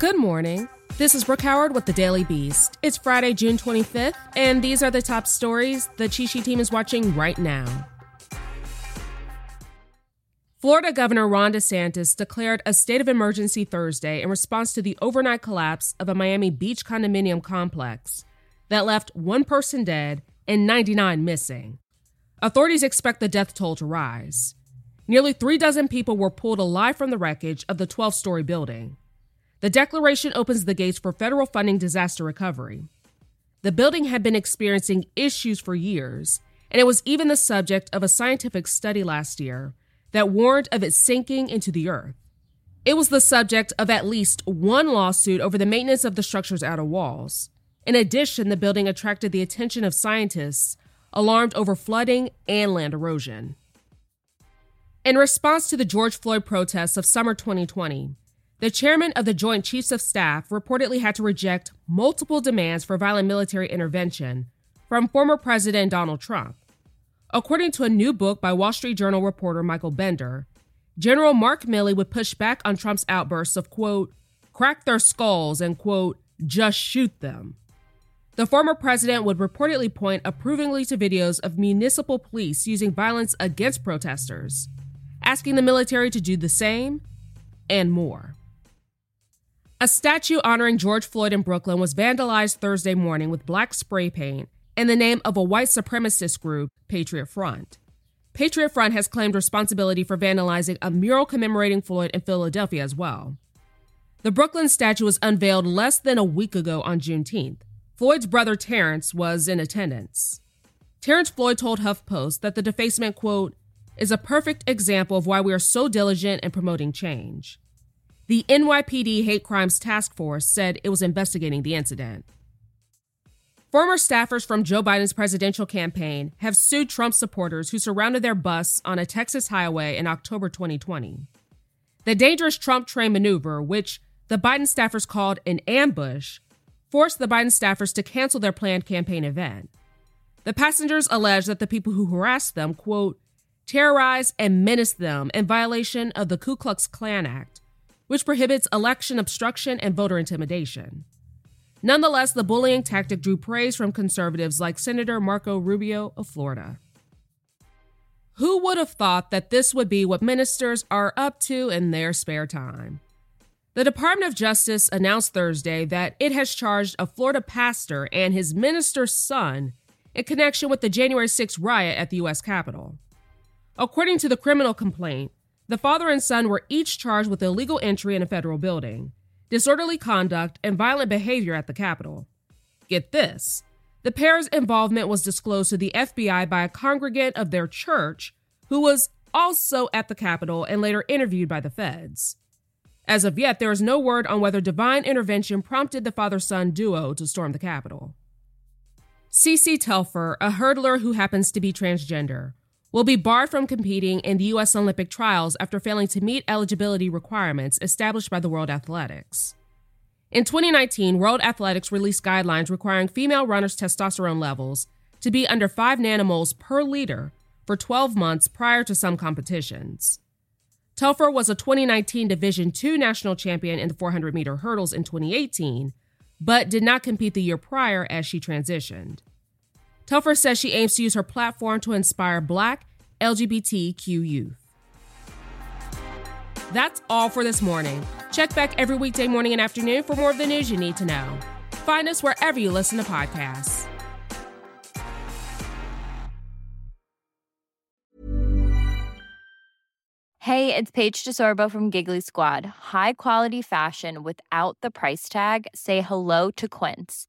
Good morning. This is Brooke Howard with the Daily Beast. It's Friday, June 25th, and these are the top stories the Cheat Sheet team is watching right now. Florida Governor Ron DeSantis declared a state of emergency Thursday in response to the overnight collapse of a Miami Beach condominium complex that left one person dead and 99 missing. Authorities expect the death toll to rise. Nearly three dozen people were pulled alive from the wreckage of the 12 story building. The declaration opens the gates for federal funding disaster recovery. The building had been experiencing issues for years, and it was even the subject of a scientific study last year that warned of it sinking into the earth. It was the subject of at least one lawsuit over the maintenance of the structure's outer walls. In addition, the building attracted the attention of scientists alarmed over flooding and land erosion. In response to the George Floyd protests of summer 2020, the chairman of the Joint Chiefs of Staff reportedly had to reject multiple demands for violent military intervention from former President Donald Trump. According to a new book by Wall Street Journal reporter Michael Bender, General Mark Milley would push back on Trump's outbursts of, quote, crack their skulls and, quote, just shoot them. The former president would reportedly point approvingly to videos of municipal police using violence against protesters, asking the military to do the same and more. A statue honoring George Floyd in Brooklyn was vandalized Thursday morning with black spray paint in the name of a white supremacist group, Patriot Front. Patriot Front has claimed responsibility for vandalizing a mural commemorating Floyd in Philadelphia as well. The Brooklyn statue was unveiled less than a week ago on Juneteenth. Floyd's brother Terrence was in attendance. Terrence Floyd told HuffPost that the defacement, quote, is a perfect example of why we are so diligent in promoting change. The NYPD Hate Crimes Task Force said it was investigating the incident. Former staffers from Joe Biden's presidential campaign have sued Trump supporters who surrounded their bus on a Texas highway in October 2020. The dangerous Trump train maneuver, which the Biden staffers called an ambush, forced the Biden staffers to cancel their planned campaign event. The passengers allege that the people who harassed them, quote, terrorized and menaced them in violation of the Ku Klux Klan Act, which prohibits election obstruction and voter intimidation. Nonetheless, the bullying tactic drew praise from conservatives like Senator Marco Rubio of Florida. Who would have thought that this would be what ministers are up to in their spare time? The Department of Justice announced Thursday that it has charged a Florida pastor and his minister's son in connection with the January 6 riot at the U.S. Capitol. According to the criminal complaint, the father and son were each charged with illegal entry in a federal building disorderly conduct, and violent behavior at the Capitol. Get this the pair's involvement was disclosed to the FBI by a congregant of their church who was also at the Capitol and later interviewed by the feds. As of yet, there is no word on whether divine intervention prompted the father son duo to storm the Capitol. Cece Telfer, a hurdler who happens to be transgender, will be barred from competing in the U.S. Olympic trials after failing to meet eligibility requirements established by the World Athletics. In 2019, World Athletics released guidelines requiring female runners' testosterone levels to be under 5 nanomoles per liter for 12 months prior to some competitions. Telfer was a 2019 Division II national champion in the 400 meter hurdles in 2018, but did not compete the year prior as she transitioned. Telfer says she aims to use her platform to inspire Black LGBTQ youth. That's all for this morning. Check back every weekday morning and afternoon for more of the news you need to know. Find us wherever you listen to podcasts. Hey, it's Paige DeSorbo from Giggly Squad. High quality fashion without the price tag? Say hello to Quince.